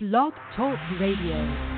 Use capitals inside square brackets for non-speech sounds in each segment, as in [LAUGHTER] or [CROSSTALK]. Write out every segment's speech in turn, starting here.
Blog Talk Radio.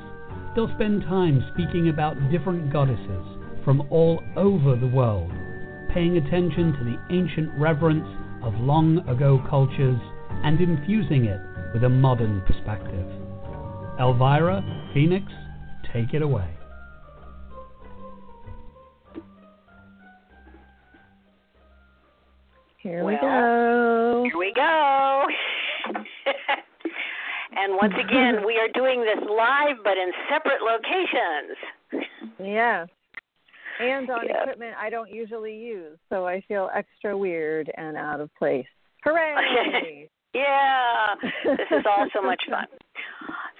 They'll spend time speaking about different goddesses from all over the world, paying attention to the ancient reverence of long ago cultures and infusing it with a modern perspective. Elvyra, Phoenix, take it away. Here well, we go. Here we go. And once again, we are doing this live but in separate locations. Yeah. And on yep. equipment I don't usually use, so I feel extra weird and out of place. Hooray! [LAUGHS] yeah. This is all so much fun.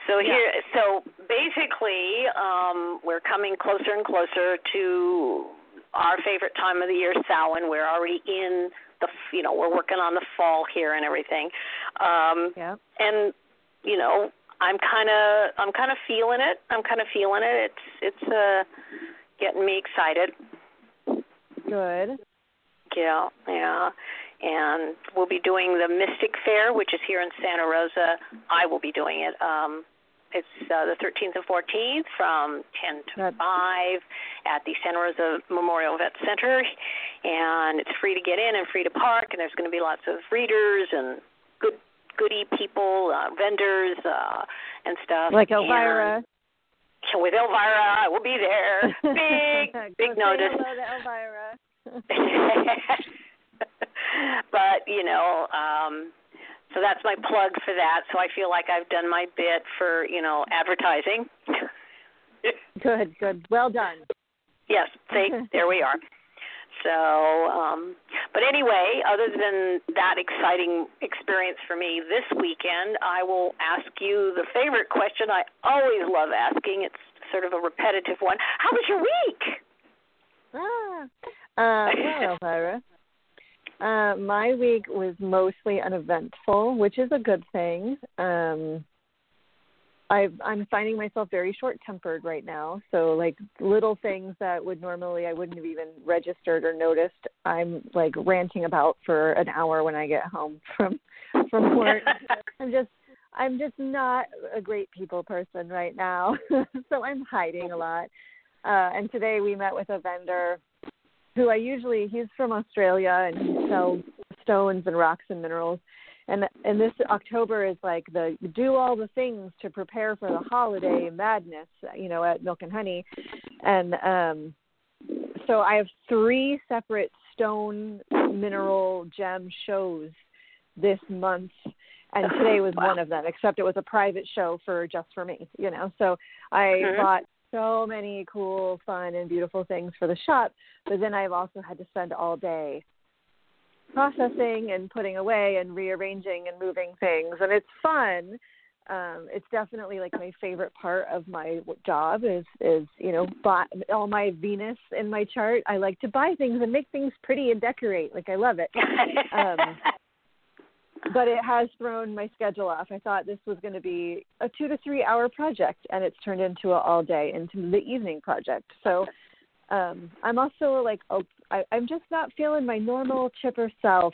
So here yeah. so basically, um, we're coming closer and closer to our favorite time of the year, Samhain. We're already in the you know, we're working on the fall here and everything. Um yeah. and you know, I'm kind of I'm kind of feeling it. I'm kind of feeling it. It's it's uh getting me excited. Good. Yeah, yeah. And we'll be doing the Mystic Fair, which is here in Santa Rosa. I will be doing it. Um it's uh, the 13th and 14th from 10 to That's 5 at the Santa Rosa Memorial Vet Center, and it's free to get in and free to park. And there's going to be lots of readers and good goody people, uh, vendors, uh, and stuff. Like Elvyra. And with Elvyra, I will be there. Big, [LAUGHS] big notice. Hello to Elvyra. [LAUGHS] but you know, um, so that's my plug for that. So I feel like I've done my bit for you know advertising. [LAUGHS] good, good, well done. Yes, there we are. So, um, but anyway, other than that exciting experience for me this weekend, I will ask you the favorite question I always love asking. It's sort of a repetitive one. How was your week? Ah, uh, well, [LAUGHS] Elvyra. Uh, my week was mostly uneventful, which is a good thing. Um, I I'm finding myself very short tempered right now. So like little things that would normally I wouldn't have even registered or noticed, I'm like ranting about for an hour when I get home [LAUGHS] from from work. [LAUGHS] I'm just I'm just not a great people person right now. [LAUGHS] so I'm hiding a lot. Uh and today we met with a vendor who I usually he's from Australia and he sells stones and rocks and minerals and and this October is like the do all the things to prepare for the holiday madness, you know, at Milk and Honey, and um, so I have three separate stone mineral gem shows this month and [LAUGHS] today was wow. one of them except it was a private show for just for me you know so i mm-hmm. bought so many cool fun and beautiful things for the shop but then i've also had to spend all day processing and putting away and rearranging and moving things. And it's fun. Um it's definitely like my favorite part of my job is is you know buy all my venus in my chart. I like to buy things and make things pretty and decorate. Like i love it. [LAUGHS] Um but it has thrown my schedule off. I thought this was going to be a two to three hour project, and it's turned into an all day, into the evening project. So um I'm also like, oh, I, I'm just not feeling my normal chipper self.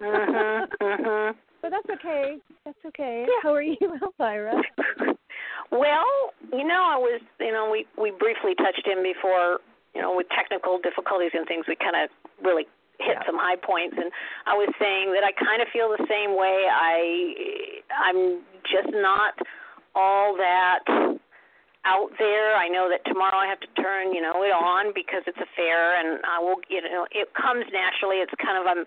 Mhm. But that's okay. That's okay. Yeah. How are you, Elvyra? [LAUGHS] well, you know, I was, you know, we we briefly touched in before, you know, with technical difficulties and things, we kind of really hit Yeah. some high points and I was saying that I kind of feel the same way. I I'm just not all that out there. I know that tomorrow I have to turn, you know, it on because it's a fair and I will, you know, it comes naturally. It's kind of I'm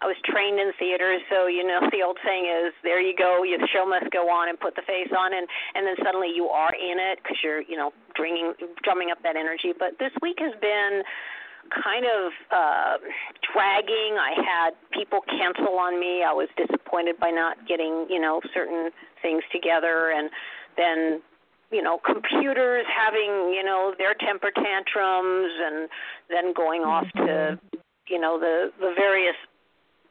I was trained in theater, so you know [LAUGHS] the old saying is, "There you go, you, the show must go on," and put the face on, and and then suddenly you are in it because you're, you know, bringing, drumming up that energy. But this week has been kind of uh, dragging. I had people cancel on me. I was disappointed by not getting, you know, certain things together, and then you know computers having you know their temper tantrums and then going off to you know the the various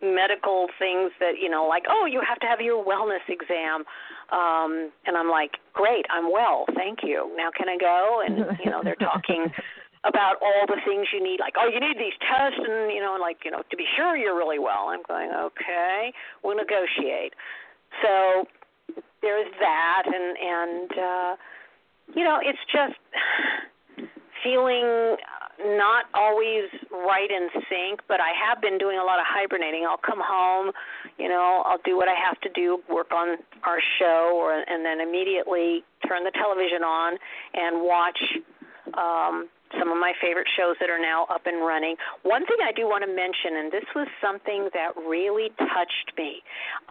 medical things that you know like oh you have to have your wellness exam. Um and i'm like great i'm well thank you. Now can i go? And you know they're talking [LAUGHS] about all the things you need like oh you need these tests and you know like you know to be sure you're really well. I'm going okay we'll negotiate. So there's that and and uh you know it's just feeling not always right in sync, but I have been doing a lot of hibernating. I'll come home, you know, I'll do what I have to do, work on our show, or and then immediately turn the television on and watch um, some of my favorite shows that are now up and running. One thing I do want to mention, and this was something that really touched me.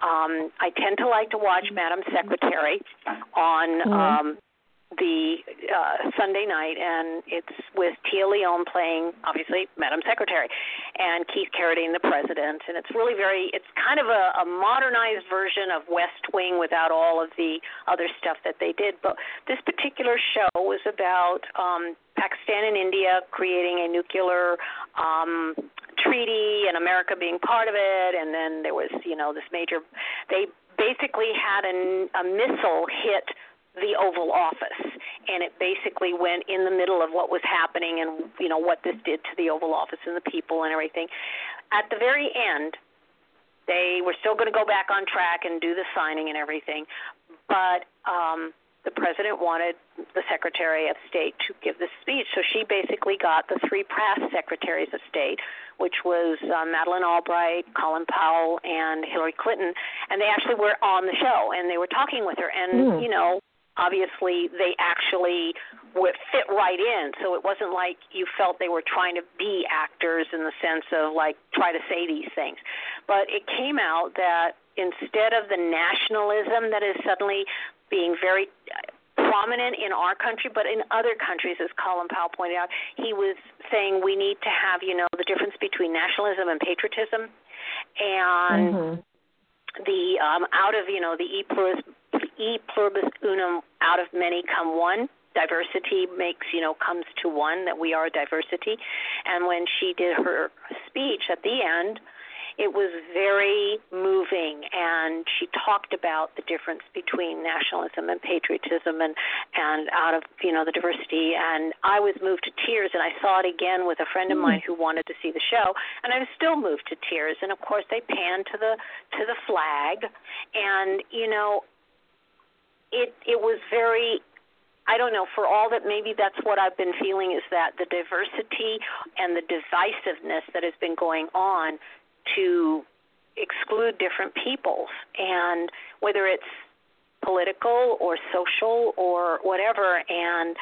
Um, I tend to like to watch Madam Secretary on. Mhm. Um, the uh, Sunday night, and it's with Téa Leoni playing, obviously, Madam Secretary, and Keith Carradine, the president. And it's really very, it's kind of a, a modernized version of West Wing without all of the other stuff that they did. But this particular show was about um, Pakistan and India creating a nuclear um, treaty, and America being part of it. And then there was, you know, this major, they basically had a, a missile hit the Oval Office, and it basically went in the middle of what was happening and you know what this did to the Oval Office and the people and everything. At the very end, they were still going to go back on track and do the signing and everything, but um, the president wanted the Secretary of State to give this speech, so she basically got the three past Secretaries of State, which was uh, Madeleine Albright, Colin Powell, and Hillary Clinton, and they actually were on the show and they were talking with her, and Hmm. you know obviously they actually would fit right in. So it wasn't like you felt they were trying to be actors in the sense of like try to say these things. But it came out that instead of the nationalism that is suddenly being very prominent in our country but in other countries as Colin Powell pointed out he was saying we need to have you know the difference between nationalism and patriotism. And Mhm. the um, out of you know the e pluribus, e pluribus unum out of many come one. Diversity makes you know comes to one that we are diversity. And when she did her speech at the end it was very moving and she talked about the difference between nationalism and patriotism and and out of you know the diversity. And I was moved to tears and I saw it again with a friend of hmm. mine who wanted to see the show and I was still moved to tears. And of course they panned to the to the flag. And you know it it was very I don't know, for all that maybe that's what I've been feeling is that the diversity and the divisiveness that has been going on to exclude different peoples. And whether it's political or social or whatever and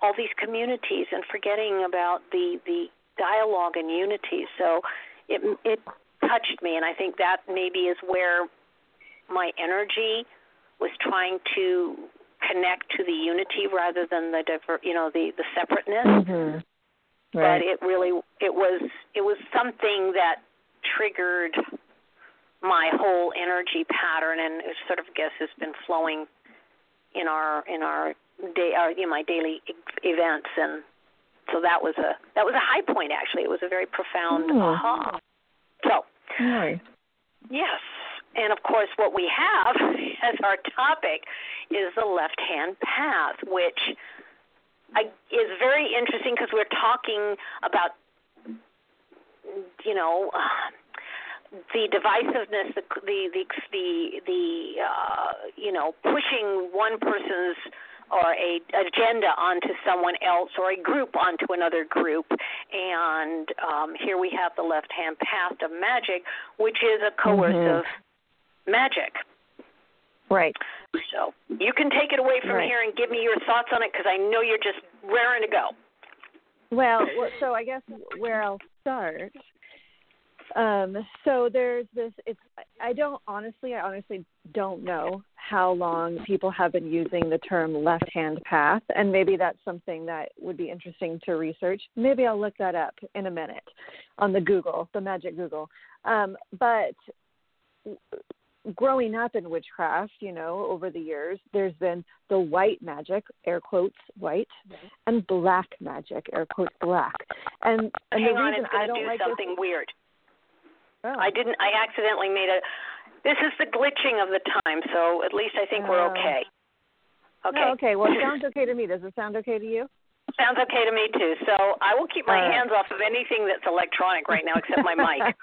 all these communities and forgetting about the the dialogue and unity. So it it touched me and I think that maybe is where my energy was trying to connect to the unity rather than the diver, you know the the separateness Mhm. but it really it was it was something that triggered my whole energy pattern and it sort of guess has been flowing in our in our day our you know, my daily events and so that was a that was a high point actually it was a very profound Hmm. aha so Nice. yes and of course, what we have as our topic is the left hand path, which I, is very interesting because we're talking about, you know, [SIGHS] the divisiveness, the the the the, the uh, you know, pushing one person's or a agenda onto someone else or a group onto another group. And um, here we have the left hand path of magic, which is a coercive mm-hmm. magic. Right. So you can take it away from right. here and give me your thoughts on it because I know you're just raring to go. Well, so I guess where I'll start um, so there's this. It's. I don't honestly. I honestly don't know how long people have been using the term left-hand path, and maybe that's something that would be interesting to research. Maybe I'll look that up in a minute on the Google, the magic Google. Um, but growing up in witchcraft, you know, over the years, there's been the white magic, air quotes white, mm-hmm. and black magic, air quotes black. And and Hang the on, reason I don't do like something this, weird. Oh. I didn't. I accidentally made a. This is the glitching of the time, so at least I think we're Oh. okay. Okay. No, okay. Well, it sounds [LAUGHS] okay to me. Does it sound okay to you? Sounds okay to me too. So I will keep my right. hands off of anything that's electronic right now, except my mic.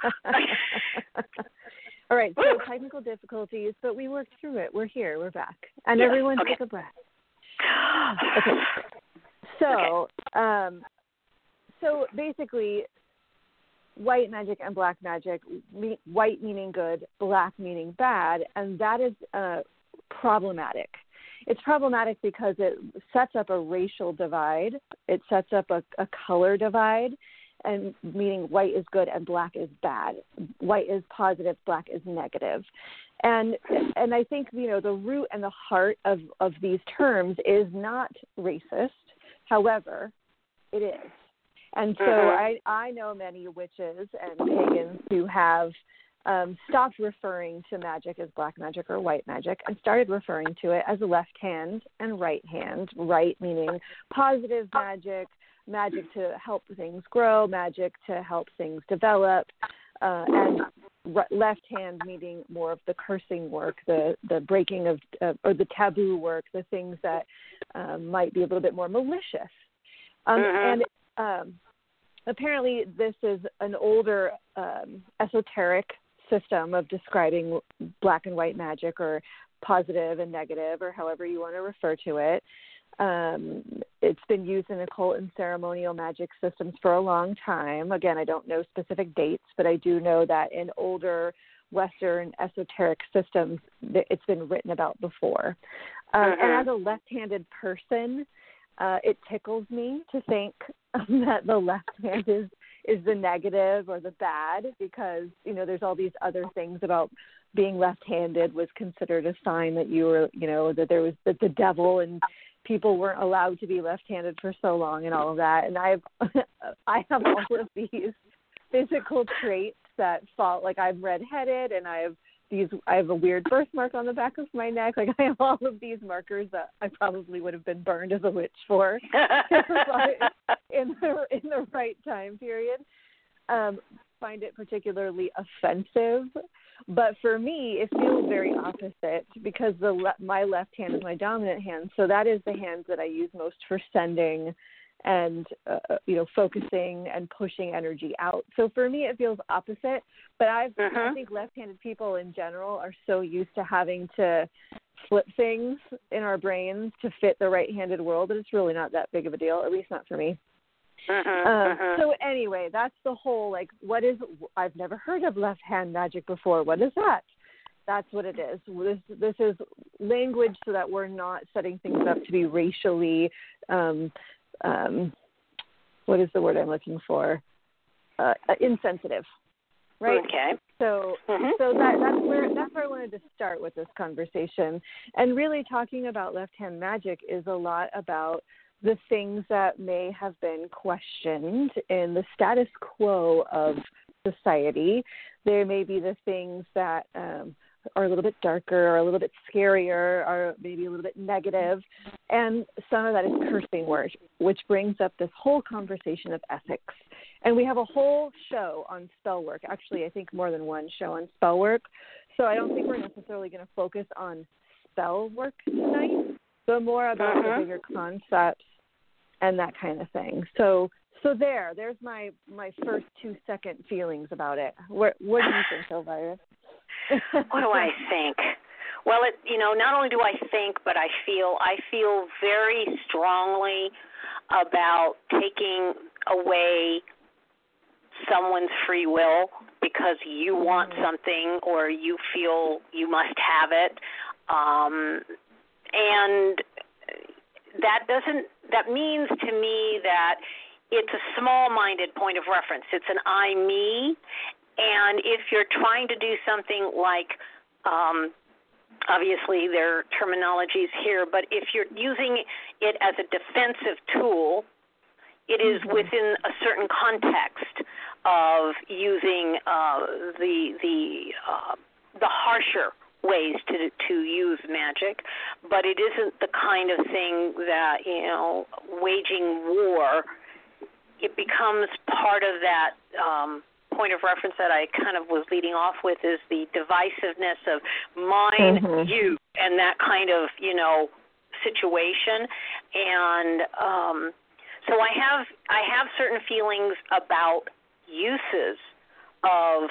[LAUGHS] All right. So [LAUGHS] technical difficulties, but we worked through it. We're here. We're back, and Yes, everyone okay. take a breath. [GASPS] Okay. So, um, so basically, white magic and black magic, me, white meaning good, black meaning bad, and that is uh, problematic. It's problematic because it sets up a racial divide. It sets up a, a color divide, and meaning white is good and black is bad. White is positive, black is negative. And and I think you know the root and the heart of of these terms is not racist. However, it is. And so Mhm. I I know many witches and pagans who have um, stopped referring to magic as black magic or white magic and started referring to it as left hand and right hand. Right meaning positive magic, magic to help things grow, magic to help things develop, uh, and re- left hand meaning more of the cursing work, the the breaking of uh, or the taboo work, the things that um, might be a little bit more malicious. Um, Mhm. And um, apparently, this is an older um, esoteric system of describing black and white magic, or positive and negative, or however you want to refer to it. Um, it's been used in occult and ceremonial magic systems for a long time. Again, I don't know specific dates, but I do know that in older Western esoteric systems, it's been written about before. Um, Mhm. And as a left-handed person, uh, it tickles me to think [LAUGHS] that the left hand is is the negative or the bad because you know there's all these other things about being left-handed was considered a sign that you were you know that there was that the devil and people weren't allowed to be left-handed for so long and all of that and i've [LAUGHS] i have all of these physical traits that fall like i'm redheaded and i have these i have a weird birthmark on the back of my neck like [LAUGHS] i have all of these markers that i probably would have been burned as a witch for [LAUGHS] in the in the right time period. Um, find it particularly offensive, but for me, it feels very opposite because the le- my left hand is my dominant hand, so that is the hand that I use most for sending and uh, you know focusing and pushing energy out. So for me, it feels opposite. But I've, I Mhm. think left-handed people in general are so used to having to flip things in our brains to fit the right-handed world that it's really not that big of a deal. At least not for me. Mhm, Um, mhm. so anyway, that's the whole like what is I've never heard of left hand magic before. What is that? That's what it is. This this is language so that we're not setting things up to be racially um um what is the word I'm looking for? Uh, insensitive. Right? Okay. So Mhm. so that that's where that's where I wanted to start with this conversation. And really talking about left hand magic is a lot about the things that may have been questioned in the status quo of society. There may be the things that um, are a little bit darker or a little bit scarier or maybe a little bit negative. And some of that is cursing words, which brings up this whole conversation of ethics and we have a whole show on spell work. Actually, I think more than one show on spell work. So I don't think we're necessarily going to focus on spell work tonight, but more about uh-huh. the bigger concepts and that kind of thing. So so there, there's my my first two second feelings about it. What what do you [SIGHS] think, Elvyra? what do I think? Well, it you know, not only do I think, but I feel I feel very strongly about taking away someone's free will because you want Mm-hmm. something or you feel you must have it. Um and that doesn't that means to me that it's a small-minded point of reference. It's an I me and if you're trying to do something like um obviously there are terminologies here, but if you're using it as a defensive tool, it is Mhm. within a certain context of using uh, the the uh, the harsher ways to to use magic, but it isn't the kind of thing that you know waging war. It becomes part of that um, point of reference that I kind of was leading off with is the divisiveness of mine, Mhm. you, and that kind of you know situation, and um, so I have I have certain feelings about uses of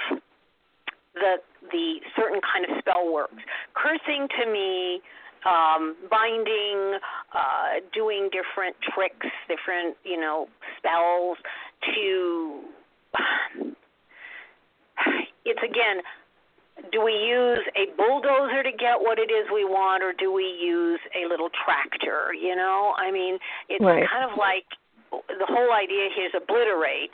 the the certain kind of spell works. Cursing to me, um, binding, uh, doing different tricks, different you know spells to. [SIGHS] It's again do we use a bulldozer to get what it is we want or do we use a little tractor you know i mean it's Right. kind of like the whole idea here is obliterate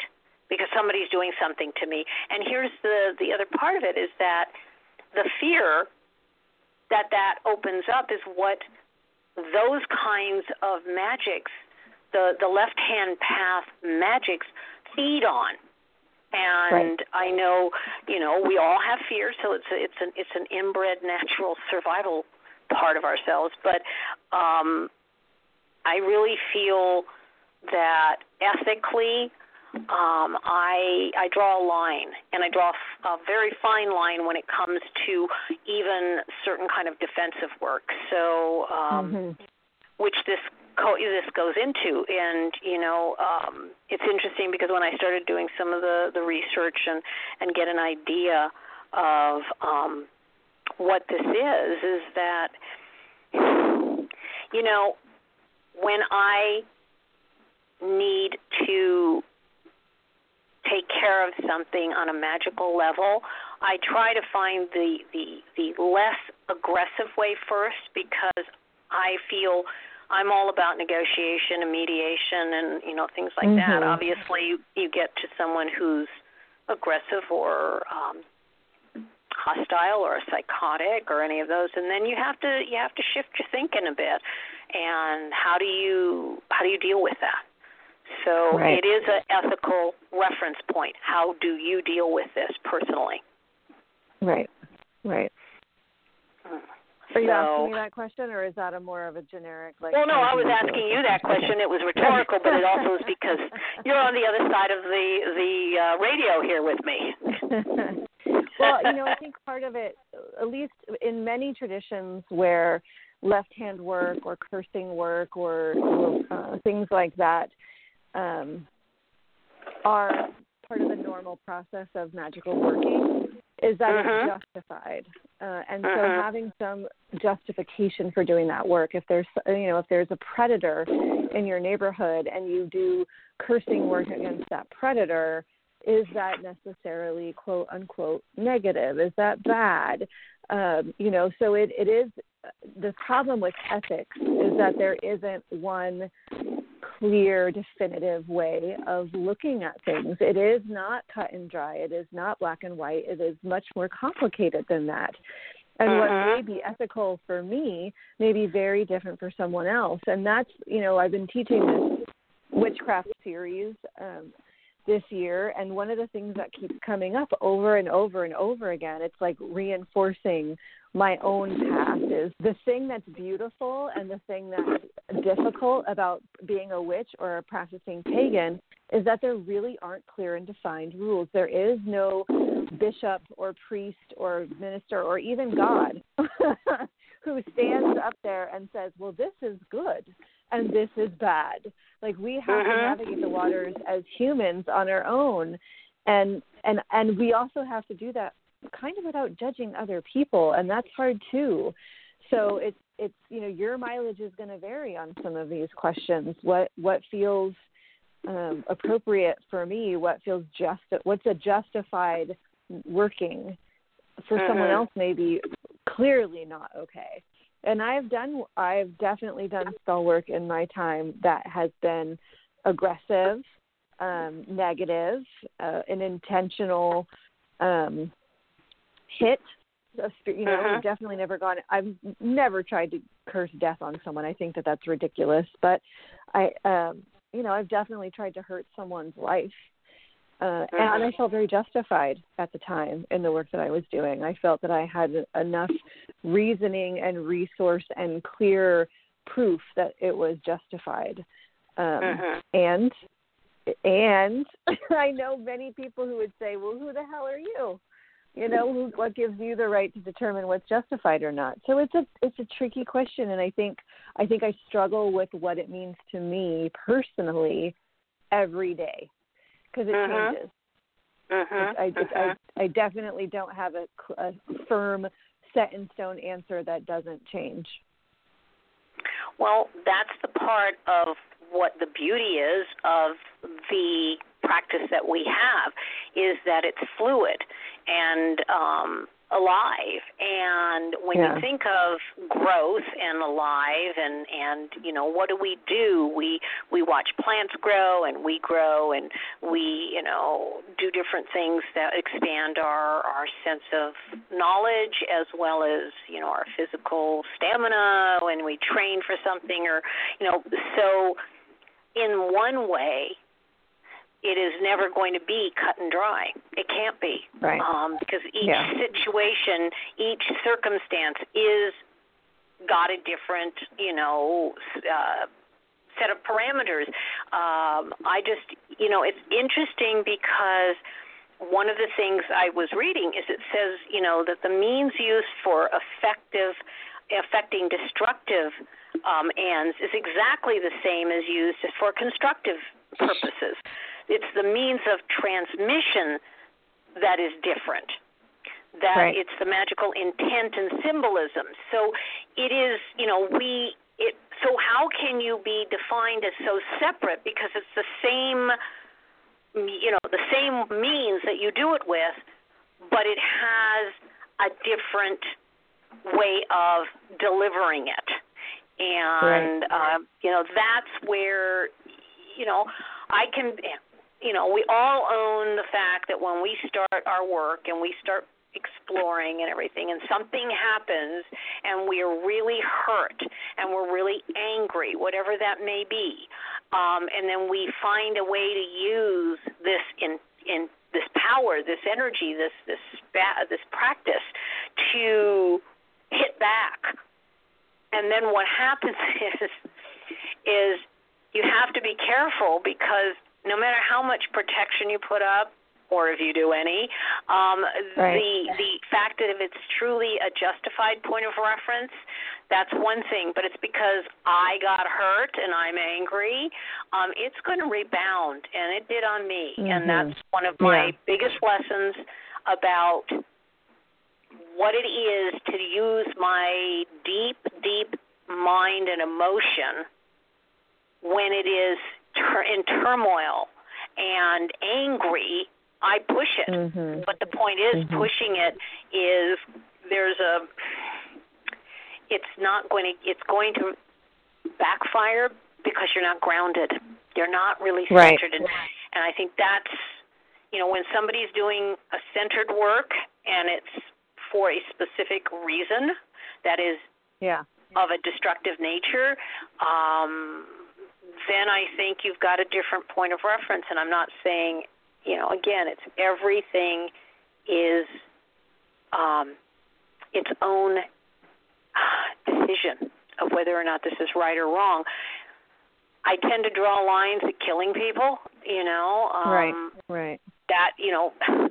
because somebody's doing something to me. And here's the the other part of it is that the fear that that opens up is what those kinds of magics the the left hand path magics feed on. And I know, you know, we all have fear, so it's a, it's an it's an inbred natural survival part of ourselves. But um, I really feel that ethically, um, I I draw a line, and I draw a very fine line when it comes to even certain kind of defensive work. So, um, Mhm. which this co- this goes into and you know um it's interesting because when I started doing some of the the research and and get an idea of um what this is is that you know when I need to take care of something on a magical level, I try to find the the the less aggressive way first because I feel I'm all about negotiation and mediation and you know things like that. Mhm. Obviously, you, you get to someone who's aggressive or um, hostile or psychotic or any of those, and then you have to you have to shift your thinking a bit. And how do you how do you deal with that? So Right. it is an ethical reference point. How do you deal with this personally? Right. Right. Mm. Are you So- asking me that question, or is that a more of a generic like? Well, no, how I was asking you that question. It was rhetorical, but it [LAUGHS] also is because you're on the other side of the the uh, radio here with me. [LAUGHS] well, you know, I think part of it, at least in many traditions where left hand work or cursing work or uh, things like that um, are part of the normal process of magical working, is that Mhm. it's justified. Uh, and so Mhm. having some justification for doing that work, if there's, you know, if there's a predator in your neighborhood and you do cursing work against that predator, is that necessarily quote unquote negative? Is that bad? Um, you know, so it, it is the problem with ethics is that there isn't one clear, definitive way of looking at things. It is not cut and dry. It is not black and white. It is much more complicated than that. And Mhm. what may be ethical for me may be very different for someone else. And that's, you know, I've been teaching this witchcraft series um, this year, and one of the things that keeps coming up over and over and over again, it's like reinforcing my own path is the thing that's beautiful and the thing that's difficult about being a witch or a practicing pagan is that there really aren't clear and defined rules. There is no bishop or priest or minister or even God [LAUGHS] who stands up there and says, "Well, this is good and this is bad." Like we have mm-hmm. to navigate the waters as humans on our own, and and and we also have to do that kind of without judging other people, and that's hard too. So it's it's you know your mileage is going to vary on some of these questions. What what feels um, appropriate for me? What feels just? What's a justified working for mm-hmm. someone else? Maybe clearly not okay. And I've done I've definitely done spell work in my time that has been aggressive, um, negative, uh, an intentional um, hit you know, uh-huh. I've definitely never gone. I've never tried to curse death on someone. I think that that's ridiculous. But I, um, you know, I've definitely tried to hurt someone's life, uh, uh-huh. and I felt very justified at the time in the work that I was doing. I felt that I had enough reasoning and resource and clear proof that it was justified. Um, uh-huh. And and [LAUGHS] I know many people who would say, "Well, who the hell are you?" You know what gives you the right to determine what's justified or not so it's a it's a tricky question and i think i think i struggle with what it means to me personally every day because it uh-huh. changes uh-huh. I, uh-huh. I i definitely don't have a, a firm set in stone answer that doesn't change well that's the part of what the beauty is of the practice that we have is that it's fluid and um, alive. And when yeah. you think of growth and alive, and and you know what do we do? We we watch plants grow, and we grow, and we you know do different things that expand our our sense of knowledge as well as you know our physical stamina when we train for something, or you know so. In one way, it is never going to be cut and dry. It can't be. Right. Um, because each yeah. situation, each circumstance is got a different, you know, uh, set of parameters. Um, I just, you know, it's interesting because one of the things I was reading is it says, you know, that the means used for effective, affecting destructive um, ends is exactly the same as used for constructive purposes. It's the means of transmission that is different. That right. it's the magical intent and symbolism. So it is, you know, we it so how can you be defined as so separate because it's the same you know, the same means that you do it with, but it has a different way of delivering it. And right. uh, you know, that's where you know, I can you know, we all own the fact that when we start our work and we start exploring and everything and something happens and we are really hurt and we're really angry whatever that may be um and then we find a way to use this in in this power this energy this this this practice to hit back. And then what happens [LAUGHS] is is you have to be careful because no matter how much protection you put up, or if you do any, um, right. the the fact that if it's truly a justified point of reference, that's one thing. But it's because I got hurt and I'm angry, um, it's going to rebound, and it did on me, mm-hmm. and that's one of my yeah. biggest lessons about what it is to use my deep, deep mind and emotion when it is in turmoil and angry, I push it. Mm-hmm. But the point is, mm-hmm. pushing it is there's a. It's not going to. It's going to backfire because you're not grounded. You're not really centered, right. and and I think that's you know when somebody's doing a centered work and it's for a specific reason that is yeah of a destructive nature um then I think you've got a different point of reference. And I'm not saying, you know, again, it's everything is um, its own uh, decision of whether or not this is right or wrong. I tend to draw lines at killing people. You know, um, right, right. That you know, [LAUGHS]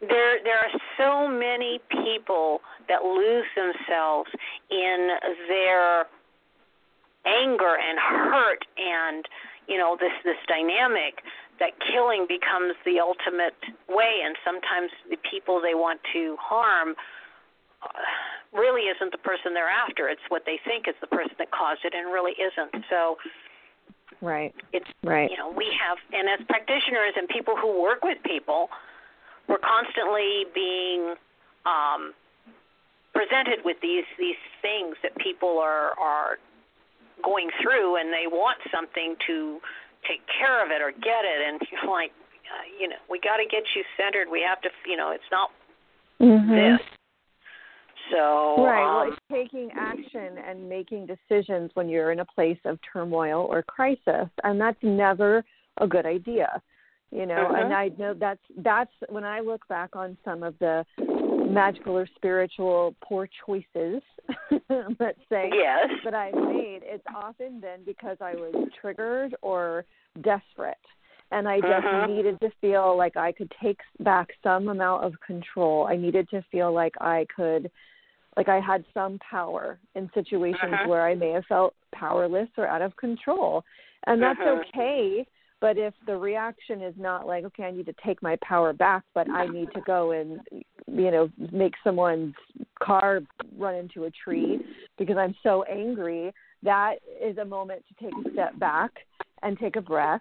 there there are so many people that lose themselves in their anger and hurt and you know this this dynamic that killing becomes the ultimate way and sometimes the people they want to harm uh, really isn't the person they're after. It's what they think is the person that caused it and really isn't. So right. it's right. you know we have and as practitioners and people who work with people we're constantly being um presented with these these things that people are are going through and they want something to take care of it or get it. And [LAUGHS] you're like uh, you know we got to get you centered. We have to you know it's not mm-hmm. this. So right. Um, it's taking action and making decisions when you're in a place of turmoil or crisis and that's never a good idea you know? And i know that's that's when i look back on some of the magical or spiritual poor choices [LAUGHS] let's say yes that I've made, it's often been because I was triggered or desperate. And I just Mhm. needed to feel like I could take back some amount of control. I needed to feel like I could, like I had some power in situations Mhm. where I may have felt powerless or out of control. And that's Mhm. okay. But if the reaction is not like, okay, I need to take my power back, but I need to go and, you know, make someone's car run into a tree because I'm so angry, that is a moment to take a step back and take a breath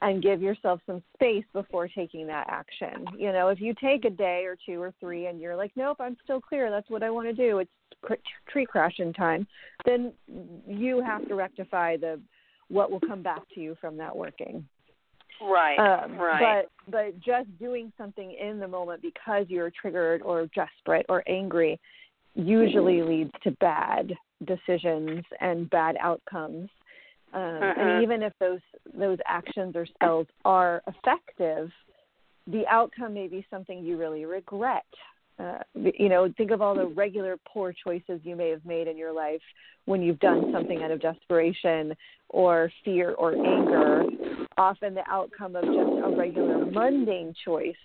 and give yourself some space before taking that action. You know, if you take a day or two or three and you're like, nope, I'm still clear, that's what I want to do, it's tree crashing time, then you have to rectify the what will come back to you from that working. right Um, right But but just doing something in the moment because you're triggered or desperate or angry usually leads to bad decisions and bad outcomes. Um, Mhm. And even if those those actions or spells are effective, the outcome may be something you really regret. Uh, you know, think of all the regular poor choices you may have made in your life when you've done something out of desperation or fear or anger. Often the outcome of just a regular mundane choice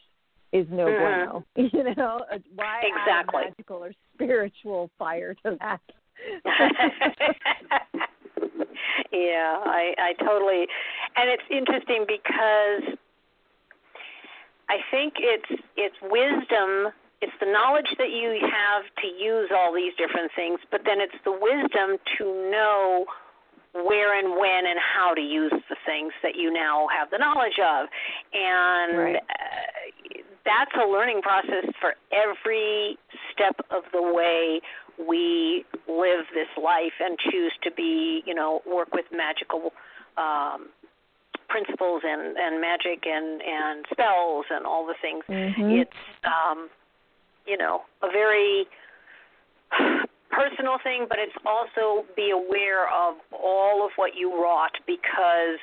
is no Mhm. bueno. [LAUGHS] You know, Uh, why Exactly. add magical or spiritual fire to that? [LAUGHS] yeah, I I totally and it's interesting because I think it's it's wisdom, it's the knowledge that you have to use all these different things, but then it's the wisdom to know where and when and how to use the things that you now have the knowledge of. And Right. uh, that's a learning process for every step of the way we live this life and choose to be, you know, work with magical um principles and and magic and and spells and all the things. Mhm. It's um you know, a very personal thing, but it's also be aware of all of what you wrought because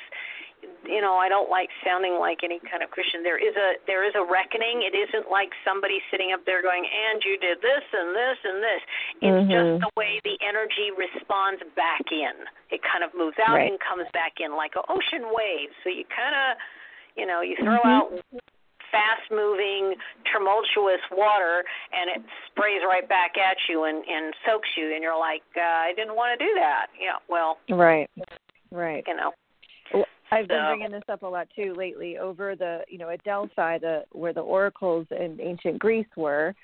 you know, I don't like sounding like any kind of Christian. There is a there is a reckoning. It isn't like somebody sitting up there going, "And you did this and this and this." It's Mhm. just the way the energy responds back in. It kind of moves out Right. and comes back in like an ocean wave. So you kind of, you know, you throw Mhm. out fast moving tumultuous water and it sprays right back at you and and soaks you and you're like uh, I didn't want to do that. Yeah, well, Right. Right. you know. Well, I've been bringing this up a lot too lately. Over the, you know, at Delphi, the where the oracles in ancient Greece were,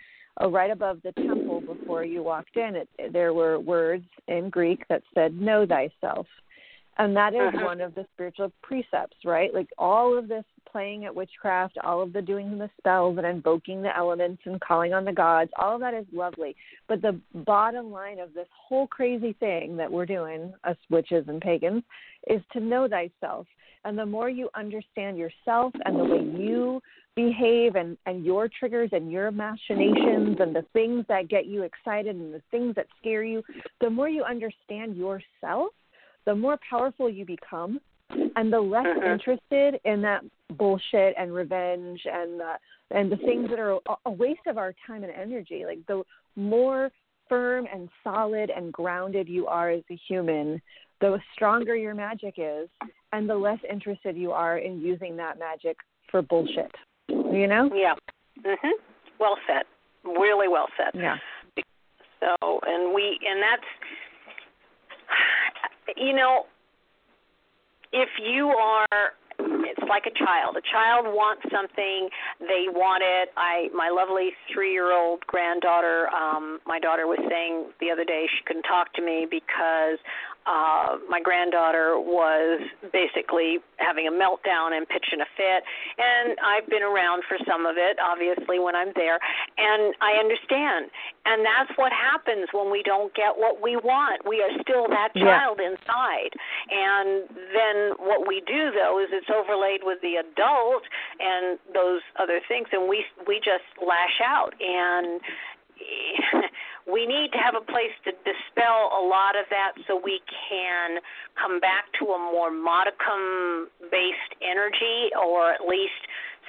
uh, right above the temple before you walked in, it, there were words in Greek that said "Know thyself," and that is Mhm. one of the spiritual precepts, right? Like all of this playing at witchcraft, all of the doing the spells and invoking the elements and calling on the gods, all of that is lovely. But the bottom line of this whole crazy thing that we're doing, us witches and pagans, is to know thyself. And the more you understand yourself and the way you behave and, and your triggers and your machinations and the things that get you excited and the things that scare you, the more you understand yourself, the more powerful you become and the less Mhm. interested in that bullshit and revenge and the and the things that are a- a waste of our time and energy like the more firm and solid and grounded you are as a human the stronger your magic is, and the less interested you are in using that magic for bullshit. You know? Yeah. Mhm. Well said. Really well said. Yeah. So, and we, and that's, you know, if you are it's like a child. A child wants something, they want it. I my lovely 3-year-old granddaughter, um my daughter was saying the other day she couldn't talk to me because uh, my granddaughter was basically having a meltdown and pitching a fit. And I've been around for some of it, obviously, when I'm there, and I understand. And that's what happens when we don't get what we want. We are still that child yeah. inside. And then what we do, though, is it's overlaid with the adult and those other things, and we we just lash out. And [LAUGHS] we need to have a place to dispel a lot of that so we can come back to a more modicum based energy or at least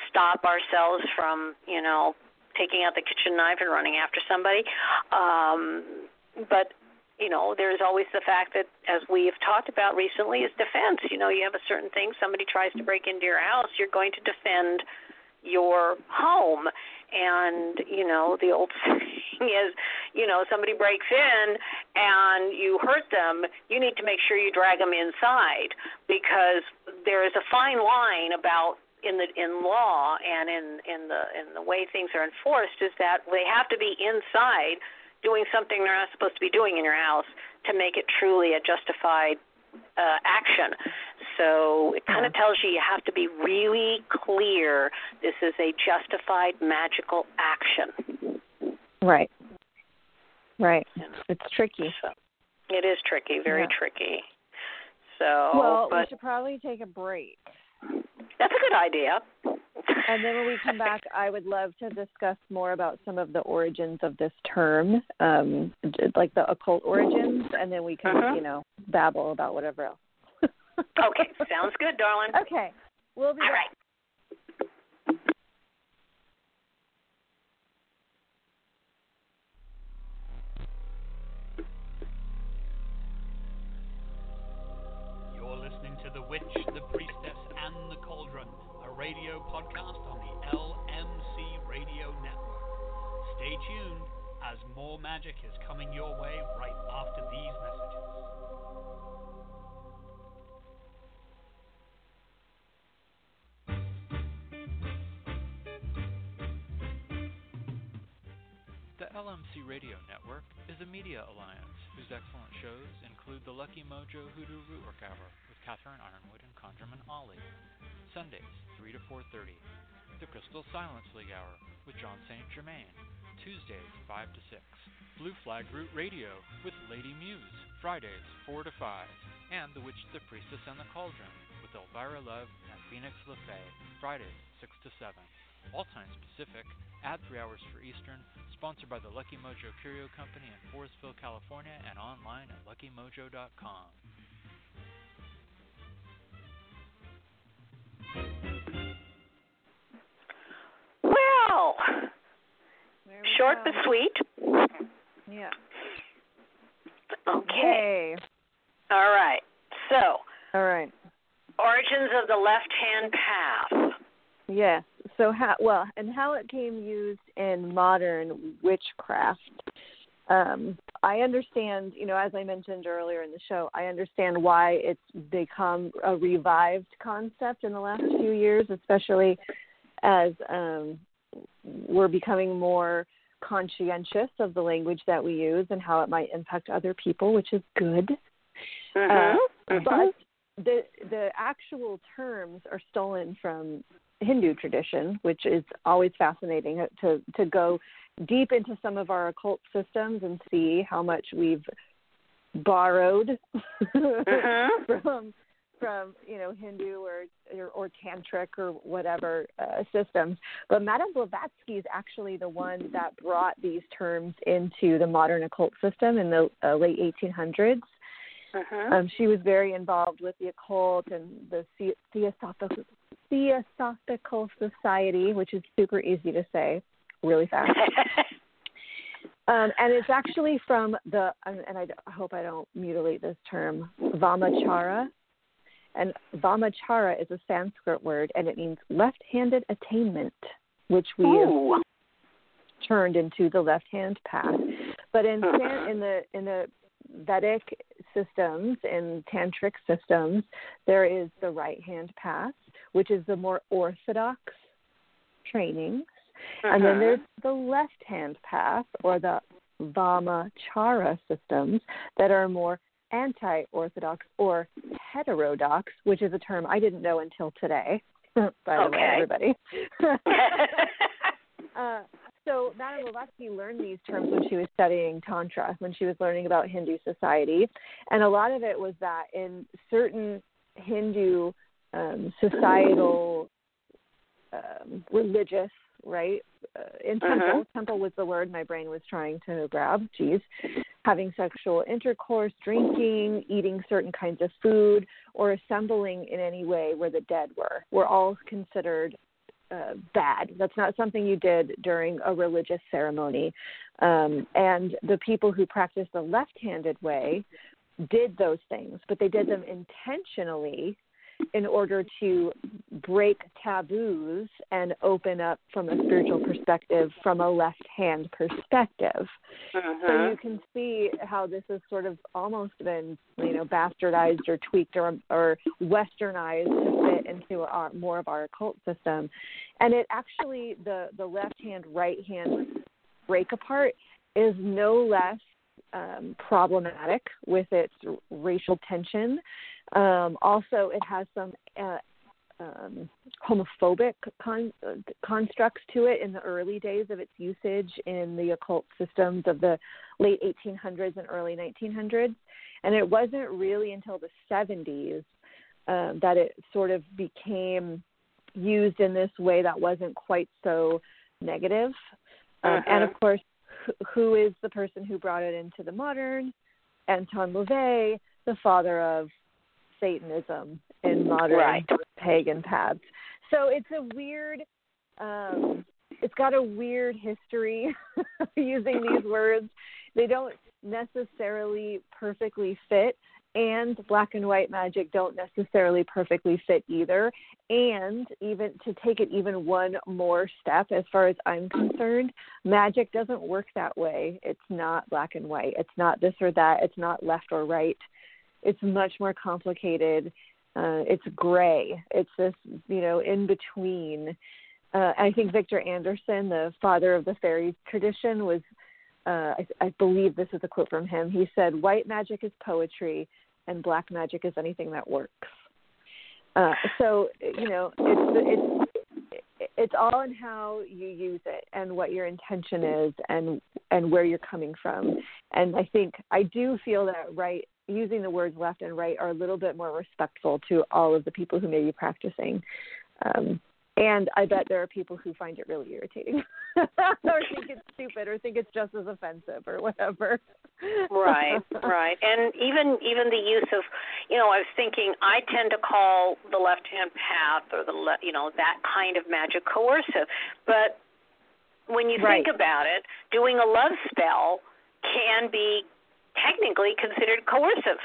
stop ourselves from you know taking out the kitchen knife and running after somebody. Um but you know there's always the fact that as we have talked about recently is defense. You know you have a certain thing somebody tries to break into your house you're going to defend your home. And you know the old [LAUGHS] saying is you know somebody breaks in and you hurt them you need to make sure you drag them inside because there is a fine line about in the in law and in in the in the way things are enforced is that they have to be inside doing something they're not supposed to be doing in your house to make it truly a justified uh, action. So it kind of tells you you have to be really clear this is a justified magical action. Right. Right. It's tricky. So it is tricky, very yeah. tricky. So Well, but, we should probably take a break. That's a good idea. And then when we come back, [LAUGHS] I would love to discuss more about some of the origins of this term, um, like the occult origins, and then we can, uh-huh. you know, babble about whatever else. okay, sounds good, darling. [LAUGHS] Okay, we'll be All back. right. Podcast on the LMC Radio Network. Stay tuned as more magic is coming your way right after these messages. The LMC Radio Network is a media alliance whose excellent shows include the Lucky Mojo Hoodoo Rootwork Hour Catherine Yronwode and ConjureMan Ali, Sundays 3 to 4:30, the Crystal Silence League Hour with John St. Germain, Tuesdays 5 to 6, Blue Flag Root Radio with Lady Muse, Fridays 4 to 5, and The Witch, the Priestess, and the Cauldron with Elvyra Love and Phoenix LeFae, Fridays 6 to 7. All times Pacific, add 3 hours for Eastern, sponsored by the Lucky Mojo Curio Company in Forestville, California, and online at luckymojo.com. Well, we short go. but sweet. Yeah. Okay. Yay. All right. So, All right. origins of the left-hand path. Yes. So how well and how it came used in modern witchcraft. Um, I understand, you know, as I mentioned earlier in the show, I understand why it's become a revived concept in the last few years, especially as um, we're becoming more conscientious of the language that we use and how it might impact other people, which is good. Mhm. Uh, But the the actual terms are stolen from Hindu tradition, which is always fascinating to to go deep into some of our occult systems and see how much we've borrowed Mhm. [LAUGHS] from from you know Hindu or or, or tantric or whatever uh, systems. But Madame Blavatsky is actually the one that brought these terms into the modern occult system in the uh, late 1800s. Mhm. Um, she was very involved with the occult and the the- Theosophical, Theosophical Society, which is super easy to say, really fast. [LAUGHS] Um, and it's actually from the, and I hope I don't mutilate this term, Vamachara. And Vamachara is a Sanskrit word, and it means left-handed attainment, which we Ooh. turned into the left-hand path. But in [LAUGHS] in the in the Vedic systems, in tantric systems, there is the right-hand path, which is the more orthodox trainings. And then Uh-huh. there's the left hand path or the Vamachara systems that are more anti orthodox or heterodox, which is a term I didn't know until today, [LAUGHS] by the way, everybody. [LAUGHS] [LAUGHS] uh, so Madame Blavatsky learned these terms when she was studying Tantra, when she was learning about Hindu society. And a lot of it was that in certain Hindu um, societal, um, religious, right? Uh, in temple, temple was the word my brain was trying to grab. Geez, having sexual intercourse, drinking, eating certain kinds of food, or assembling in any way where the dead were, were all considered uh, bad. That's not something you did during a religious ceremony. Um, and the people who practiced the left-handed way did those things, but they did them intentionally in order to break taboos and open up from a spiritual perspective from a left hand perspective. So Mhm. you can see how this has sort of almost been, you know, bastardized or tweaked or or westernized to fit into our more of our occult system. And it actually the the left hand right hand break apart is no less um, problematic with its racial tension. Um, also, it has some uh, um, homophobic con- uh, constructs to it in the early days of its usage in the occult systems of the late 1800s and early 1900s. And it wasn't really until the 70s um, that it sort of became used in this way that wasn't quite so negative. Um, And of course, who is the person who brought it into the modern? Anton LaVey, the father of Satanism in modern Right. pagan paths. So it's a weird, um, it's got a weird history [LAUGHS] using these words. They don't necessarily perfectly fit, and black and white magic don't necessarily perfectly fit either. And even to take it even one more step, as far as I'm concerned, magic doesn't work that way. It's not black and white. It's not this or that. It's not left or right. It's much more complicated. Uh, it's gray. It's this, you know, in between. Uh, I think Victor Anderson, the father of the Feri tradition, was, uh, I, I believe this is a quote from him. He said, "White magic is poetry, and black magic is anything that works." Uh, so, you know, it's it's it's all in how you use it and what your intention is and and where you're coming from. And I think I do feel that right using the words left and right are a little bit more respectful to all of the people who may be practicing. Um, and I bet there are people who find it really irritating [LAUGHS] or think it's stupid or think it's just as offensive or whatever. right, right, and even even the use of, you know, I was thinking I tend to call the left hand path or the le- you know that kind of magic coercive, but when you Right. think about it, doing a love spell can be technically considered coercive.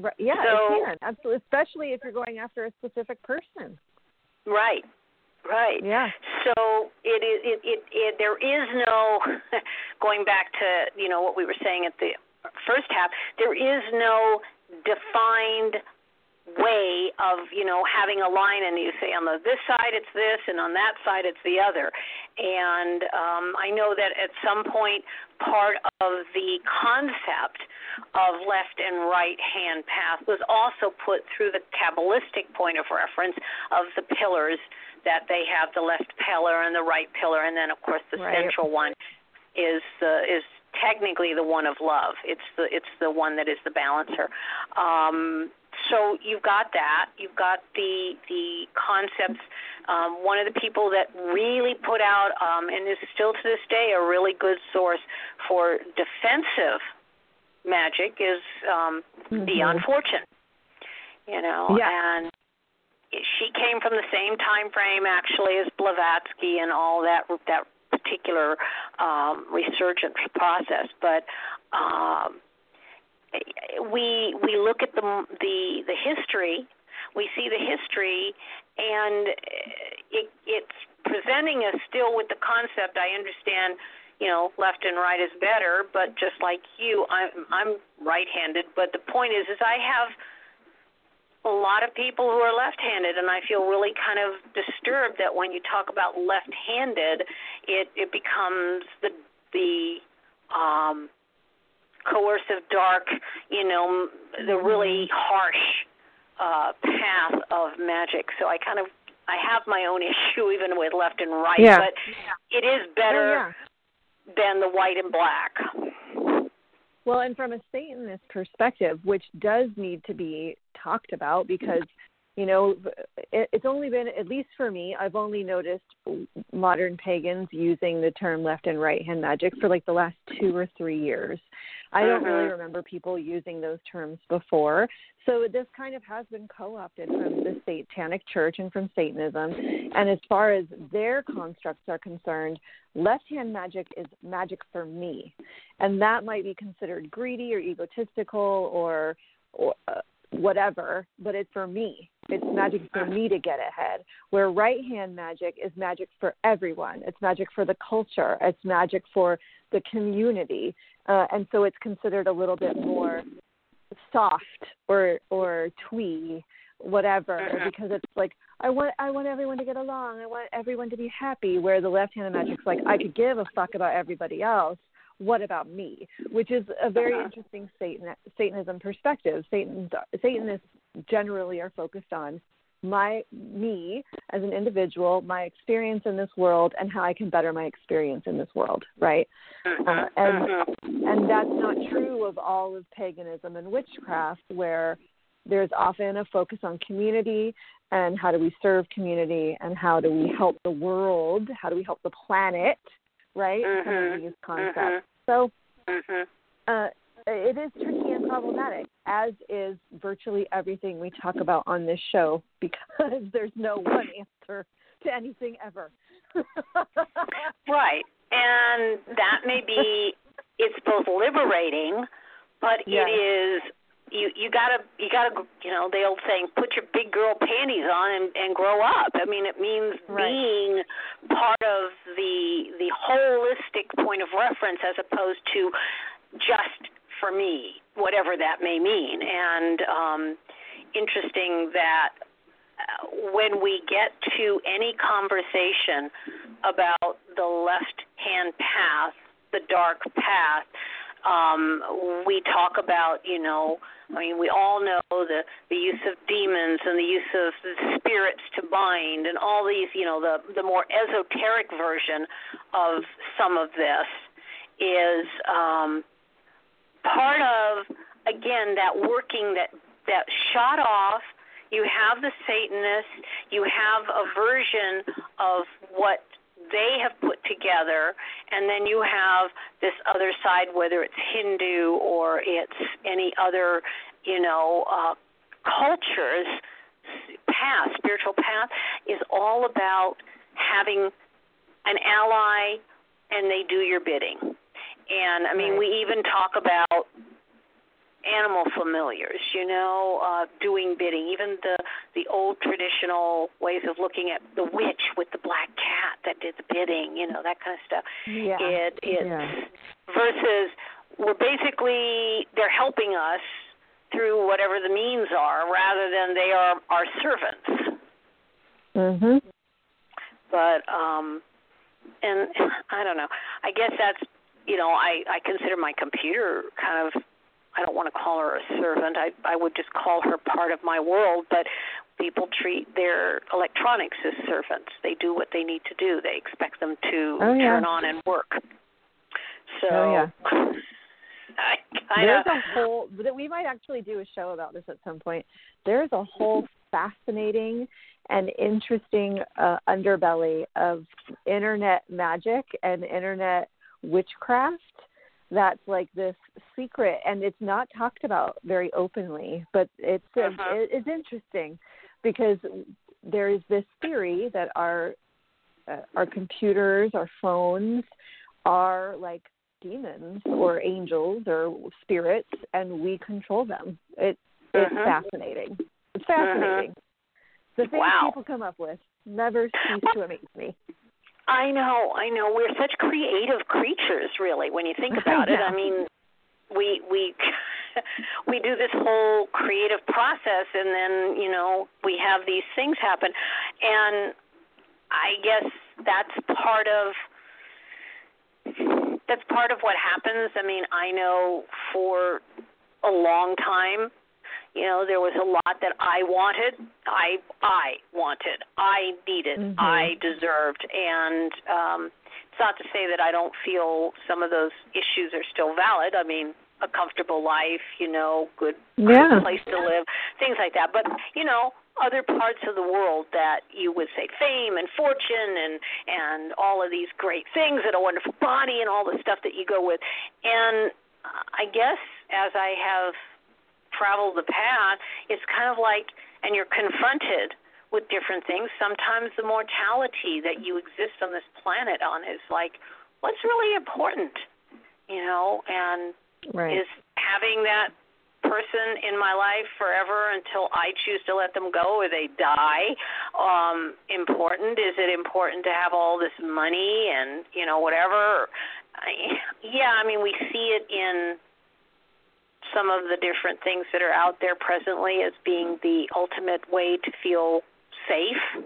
Right. Yeah, So- it can absolutely, especially if you're going after a specific person. Right, right. Yeah. So it is. It, it, it there is no [LAUGHS] going back to you know what we were saying at the first half. There is no defined way of you know having a line and you say on the this side it's this and on that side it's the other and um i know that at some point part of the concept of left and right hand path was also put through the kabbalistic point of reference of the pillars that they have the left pillar and the right pillar and then of course the Right. central one is the is technically the one of love. It's the it's the one that is the balancer. Um, so you've got that. You've got the the concepts. Um, one of the people that really put out um, and is still to this day a really good source for defensive magic is um, Dion Mhm. Fortune. You know, Yeah. and she came from the same time frame actually as Blavatsky and all that that particular um, resurgence process, but um, we we look at the the the history, we see the history, and it, it's presenting us still with the concept. I understand, you know, left and right is better, but just like you, I'm I'm right-handed. But the point is, is I have a lot of people who are left-handed, and I feel really kind of disturbed that when you talk about left-handed, it it becomes the the um, coercive, dark, you know, the really harsh uh, path of magic. So I kind of I have my own [LAUGHS] issue even with left and right, yeah. but it is better oh, yeah. than the white and black. Well, and from a Satanist perspective, which does need to be talked about because, you know, it's only been, at least for me, I've only noticed modern pagans using the term left and right hand magic for like the last two or three years. I don't really Mhm. remember people using those terms before. So this kind of has been co opted from the Satanic Church and from Satanism. And as far as their constructs are concerned, left hand magic is magic for me. And that might be considered greedy or egotistical or, or uh, whatever, but it's for me. It's magic for me to get ahead. Where right hand magic is magic for everyone. It's magic for the culture. It's magic for the community. Uh, and so it's considered a little bit more soft or or twee whatever Mhm. because it's like I want I want everyone to get along. I want everyone to be happy. Where the left handed magic's like I could give a fuck about everybody else. What about me? Which is a very Uh-huh. interesting Satan Satanism perspective. Satans Satanists generally are focused on my me as an individual, my experience in this world, and how I can better my experience in this world. Right? Mhm. and- Mhm. And that's not true of all of paganism and witchcraft, where there's often a focus on community and how do we serve community and how do we help the world, how do we help the planet, right? Some Mhm. of these concepts. Mhm. So uh, it is tricky and problematic, as is virtually everything we talk about on this show, [LAUGHS] because there's no one answer to anything ever. [LAUGHS] Right. And that may be it's both liberating, but Yes. it is you you gotta you gotta you know the old saying put your big girl panties on and, and grow up. I mean it means Right. being part of the the holistic point of reference as opposed to just for me, whatever that may mean. And um, interesting that uh, when we get to any conversation about the left hand path, the dark path, um, we talk about, you know, I mean, we all know the the use of demons and the use of spirits to bind, and all these, you know, the the more esoteric version of some of this is um, part of again that working that that shot off. You have the satanists. You have a version of what they have put together. And then you have this other side whether it's hindu or it's any other you know uh cultures path spiritual path is all about having an ally and they do your bidding and I mean, Right. we even talk about animal familiars, you know, uh, doing bidding. Even the the old traditional ways of looking at the witch with the black cat that did the bidding, you know, that kind of stuff. yeah. It it's Yeah. versus we're basically they're helping us through whatever the means are, rather than they are our servants. Mhm. but um and [LAUGHS] I don't know. I guess that's you know, I I consider my computer kind of I don't want to call her a servant. I I would just call her part of my world, but people treat their electronics as servants. They do what they need to do. They expect them to Oh, yeah. turn on and work. So Oh, yeah. [LAUGHS] I kind There's of a whole that we might actually do a show about this at some point. There's a whole fascinating and interesting uh, underbelly of internet magic and internet witchcraft that's like this secret and it's not talked about very openly but it's uh, Uh-huh. it, it's interesting because there is this theory that our uh, our computers, our phones are like demons or angels or spirits, and we control them. It it's Mhm. fascinating. It's fascinating. The things Wow. people come up with never cease to amaze me. I know, I know. We're such creative creatures, really, when you think [LAUGHS] about it. I mean, we we [LAUGHS] we do this whole creative process, and then you know we have these things happen, and I guess that's part of that's part of what happens. I mean, I know for a long time you know there was a lot that i wanted i i wanted i needed Mhm. i deserved and um it's not to say that i don't feel some of those issues are still valid i mean a comfortable life you know good Yeah. place to live things like that but you know other parts of the world that you would say fame and fortune and and all of these great things and a wonderful body and all the stuff that you go with and i guess as i have travel the path, it's kind of like, and you're confronted with different things. Sometimes the mortality that you exist on this planet on is like, what's really important, you know, and Right. is having that person in my life forever until I choose to let them go or they die um important is it important to have all this money and you know whatever I, yeah I mean we see it in some of the different things that are out there presently as being the ultimate way to feel safe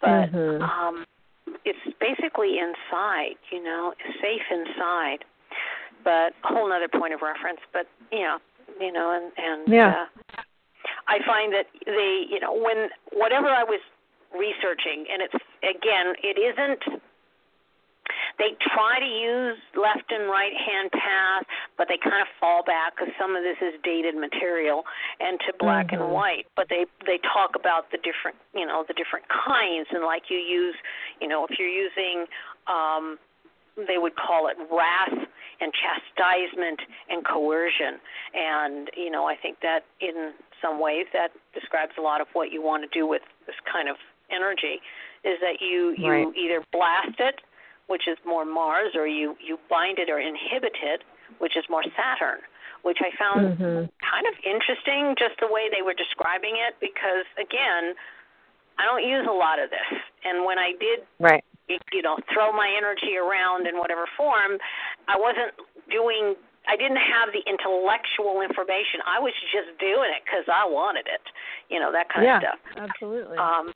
but Mhm. um it's basically inside you know safe inside but a whole other point of reference but you know you know and and Yeah. uh, i find that they you know when whatever i was researching and it's again it isn't they try to use left and right hand path, but they kind of fall back because some of this is dated material and to black Mhm. and white. But they they talk about the different you know the different kinds and like you use you know if you're using um, they would call it wrath and chastisement and coercion and you know I think that in some ways that describes a lot of what you want to do with this kind of energy is that you you Right. either blast it which is more Mars, or you you bind it or inhibit it, which is more Saturn, which I found Mhm. kind of interesting, just the way they were describing it, because again, I don't use a lot of this, and when I did, Right. you know, throw my energy around in whatever form, I wasn't doing. I didn't have the intellectual information. I was just doing it because I wanted it, you know, that kind yeah. of stuff. Absolutely. Um,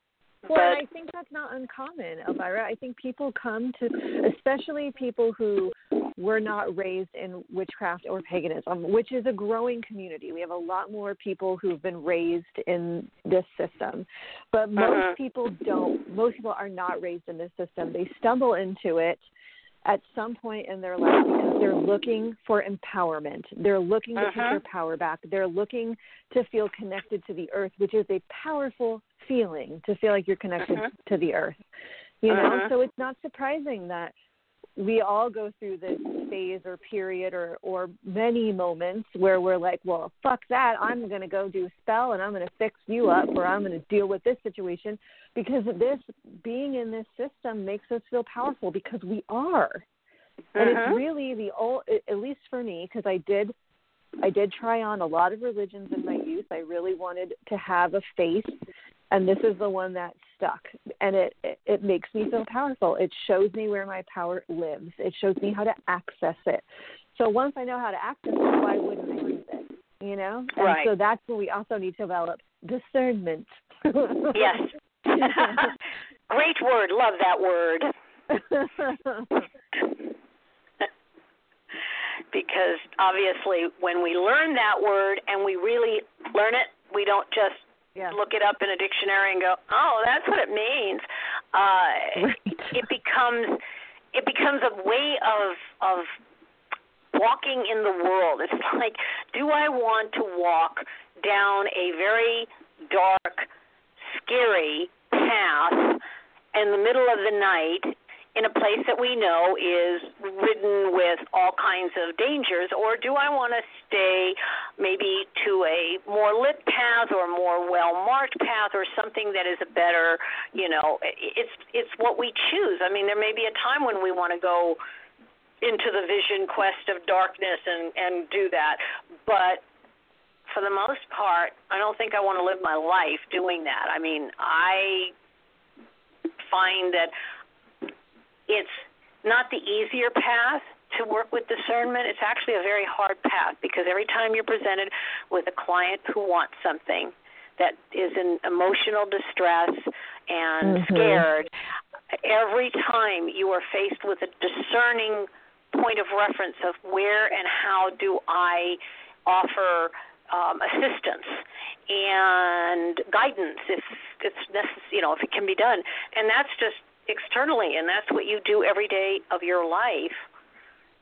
Well, but I think that's not uncommon, Elvyra. I think people come to, especially people who were not raised in witchcraft or paganism, which is a growing community. We have a lot more people who've been raised in this system, but most Mhm. people don't. Most people are not raised in this system. They stumble into it at some point in their life because they're looking for empowerment. They're looking to take Mhm. their power back. They're looking to feel connected to the earth, which is a powerful feeling to feel like you're connected Mhm. to the earth. You know, Mhm. so it's not surprising that we all go through this phase or period or or many moments where we're like, well, fuck that. I'm going to go do a spell and I'm going to fix you up or I'm going to deal with this situation because this being in this system makes us feel powerful because we are. And Mhm. it's really the old at least for me because I did I did try on a lot of religions in my youth. I really wanted to have a faith, and this is the one that stuck. And it, it it makes me feel powerful. It shows me where my power lives. It shows me how to access it. So once I know how to access it, why wouldn't I use it? You know? And Right. so that's when we also need to develop discernment. Yes. [LAUGHS] Great word. Love that word. because obviously when we learn that word and we really learn it, we don't just yeah. look it up in a dictionary and go, "Oh, that's what it means." Uh Right. it becomes it becomes a way of of walking in the world. It's [LAUGHS] like, do I want to walk down a very dark, scary path in the middle of the night in a place that we know is ridden with all kinds of dangers, or do I want to stay maybe to a more lit path or more well marked path or something that is a better you know it's it's what we choose. I mean there may be a time when we want to go into the vision quest of darkness and and do that but for the most part i don't think i want to live my life doing that. I mean i find that it's not the easier path to work with discernment, it's actually a very hard path because every time you're presented with a client who wants something that is in emotional distress and mm-hmm. scared, every time you are faced with a discerning point of reference of where and how do I offer um, assistance and guidance if it's necessary, you know, if it can be done. And that's just externally, and that's what you do every day of your life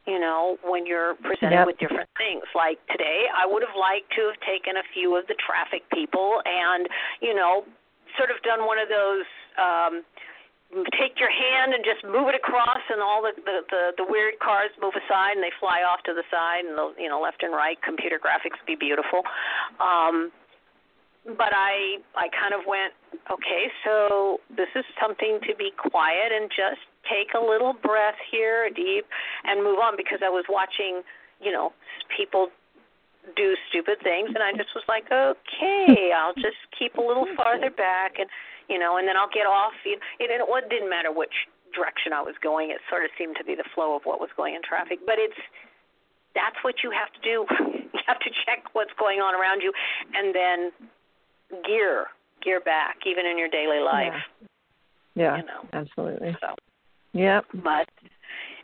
you know, when you're presented yep. with different things. Like today, I would have liked to have taken a few of the traffic people and, you know, sort of done one of those um take your hand and just move it across and all the the the, the weird cars move aside and they fly off to the side and the you know left and right computer graphics be beautiful um but i i kind of went okay so this is something to be quiet and just take a little breath here, deep, and move on because I was watching, you know, people do stupid things and I just was like, okay, I'll just keep a little farther back and you know, and then I'll get off. You know, it, it didn't matter which direction I was going. It sort of seemed to be the flow of what was going in traffic. But it's that's what you have to do. [LAUGHS] you have to check what's going on around you and then gear gear back even in your daily life. Yeah, yeah you know. absolutely. So Yep. But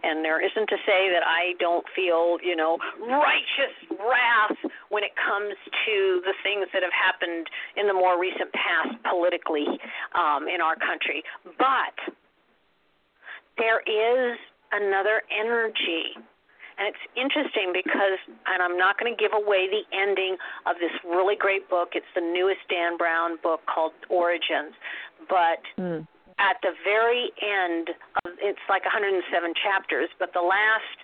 and there isn't to say that I don't feel, you know, righteous wrath when it comes to the things that have happened in the more recent past politically um, in our country. But there is another energy. And it's interesting because, and I'm not going to give away the ending of this really great book. It's the newest Dan Brown book called Origins. But mm at the very end of it's like 107 chapters, but the last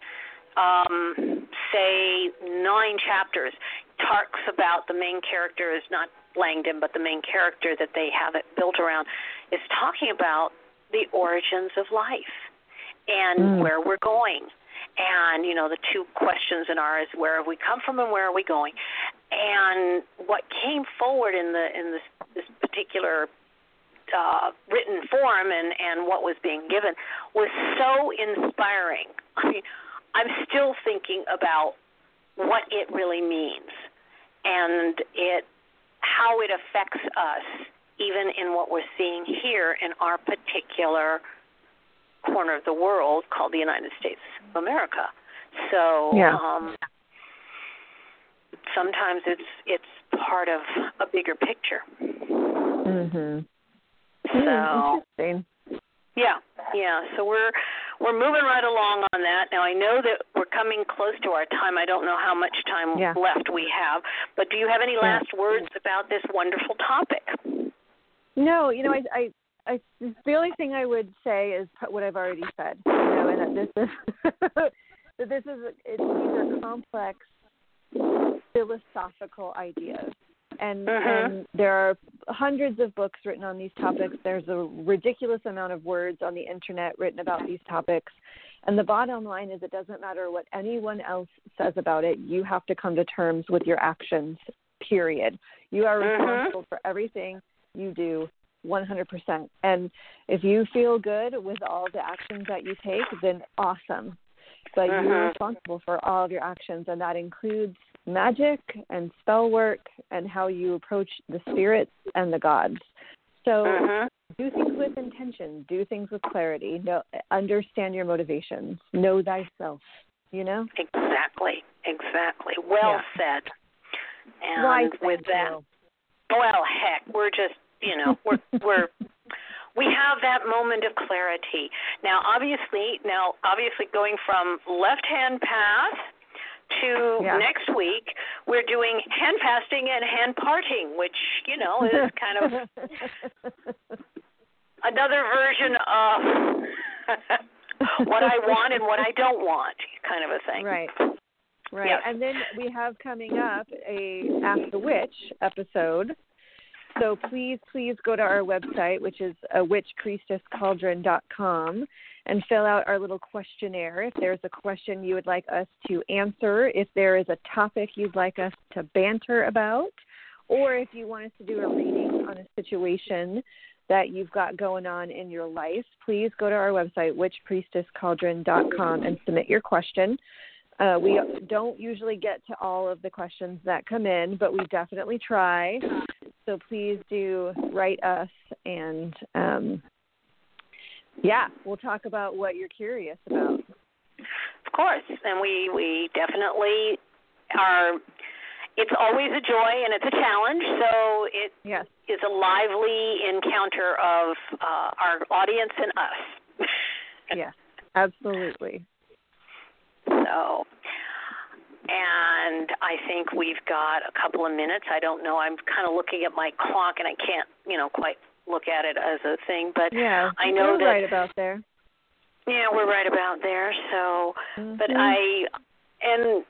um, say nine chapters talks about the main character is not Langdon, but the main character that they have it built around is talking about the origins of life and mm. where we're going. And you know the two questions in our is where have we come from and where are we going, and what came forward in the in this this particular uh, written form and and what was being given was so inspiring. [LAUGHS] I mean, I'm still thinking about what it really means and it how it affects us even in what we're seeing here in our particular corner of the world called the United States of America. So yeah. um sometimes it's it's part of a bigger picture. Mhm. So interesting. Yeah, yeah. So we're we're moving right along on that. Now I know that we're coming close to our time. I don't know how much time yeah. left we have, but do you have any last yeah. words about this wonderful topic? No, you know, I, I, I, the only thing I would say is what I've already said. You know, and that this is [LAUGHS] that this is it, these are complex philosophical ideas and mm-hmm. and there are hundreds of books written on these topics. There's a ridiculous amount of words on the internet written about these topics. And the bottom line is it doesn't matter what anyone else says about it. You have to come to terms with your actions. Period. You are mm-hmm. responsible for everything you do 100%. And if you feel good with all the actions that you take, then awesome. But mm-hmm. you're responsible for all of your actions, and that includes magic and spell work and how you approach the spirits and the gods. So mm-hmm. do things with intention, do things with clarity, know, understand your motivations, know thyself, you know? Exactly, exactly. Well yeah. said. And with that, you. well, heck, we're just, you know, we're, [LAUGHS] we're, we have that moment of clarity. Now, obviously, now, obviously going from left hand path to yeah. next week, we're doing hand fasting and hand parting, which, you know, is [LAUGHS] kind of another version of [LAUGHS] what I want and what I don't want, kind of a thing. Right. Right. Yes. And then we have coming up a Ask the Witch episode. So please, please go to our website, which is uh, witchpriestesscauldron.com, and fill out our little questionnaire. If there's a question you would like us to answer, if there is a topic you'd like us to banter about, or if you want us to do a reading on a situation that you've got going on in your life, please go to our website, witchpriestesscauldron.com, and submit your question. Uh, we don't usually get to all of the questions that come in, but we definitely try. So please do write us, and um, yeah, we'll talk about what you're curious about. Of course, and we we definitely are. It's always a joy and it's a challenge. So it Yes. is a lively encounter of uh, our audience and us. [LAUGHS] Yes, absolutely. So, and I think we've got a couple of minutes. I don't know. I'm kind of looking at my clock and I can't, you know, quite look at it as a thing. But Yeah, I know that right about there. yeah, we're right about there. So, but Mhm. I and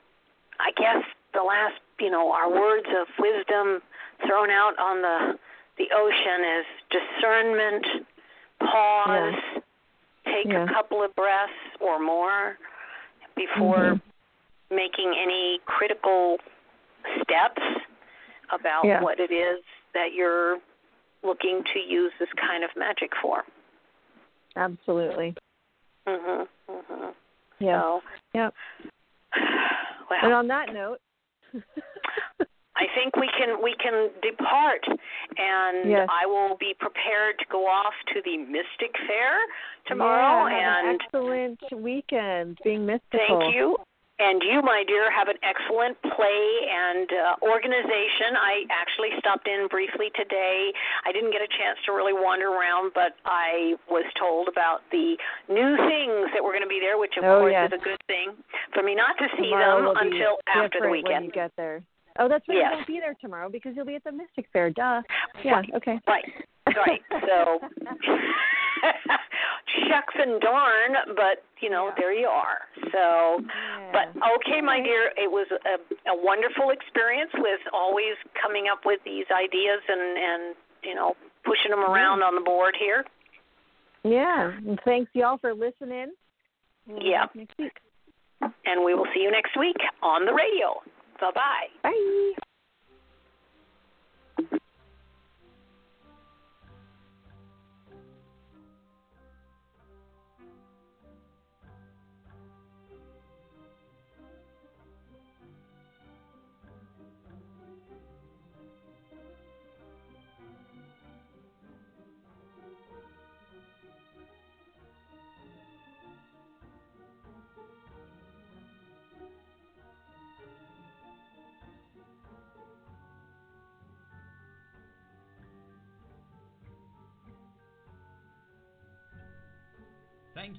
I guess the last, you know, our words of wisdom thrown out on the the ocean is discernment, pause, take Yeah. a couple of breaths or more before Mhm. Making any critical steps about Yeah. what it is that you're looking to use this kind of magic for. Absolutely. Mhm. Mhm. Yeah. So, Yep. [SIGHS] well, And on that note, [LAUGHS] I think we can we can depart, and Yes. I will be prepared to go off to the Mystic Fair tomorrow. yeah, have an excellent weekend being mystical. thank you. And you, my dear, have an excellent play and uh, organization. I actually stopped in briefly today. I didn't get a chance to really wander around, but I was told about the new things that were going to be there, which of Oh, course yes. is a good thing for me not to see Tomorrow them until after the weekend. When you get there. Oh, that's right. Yes. You won't be there tomorrow because you'll be at the Mystic Fair. Duh. Yeah. Right. Okay. Right, [LAUGHS] right. So, [LAUGHS] shucks and darn, but you know, Yeah. there you are. So, Yeah. but okay, my dear, it was a, a wonderful experience with always coming up with these ideas and and you know pushing them around on the board here. Yeah. And thanks y'all for listening. We'll Yeah. Next week. And we will see you next week on the radio. Bye bye bye.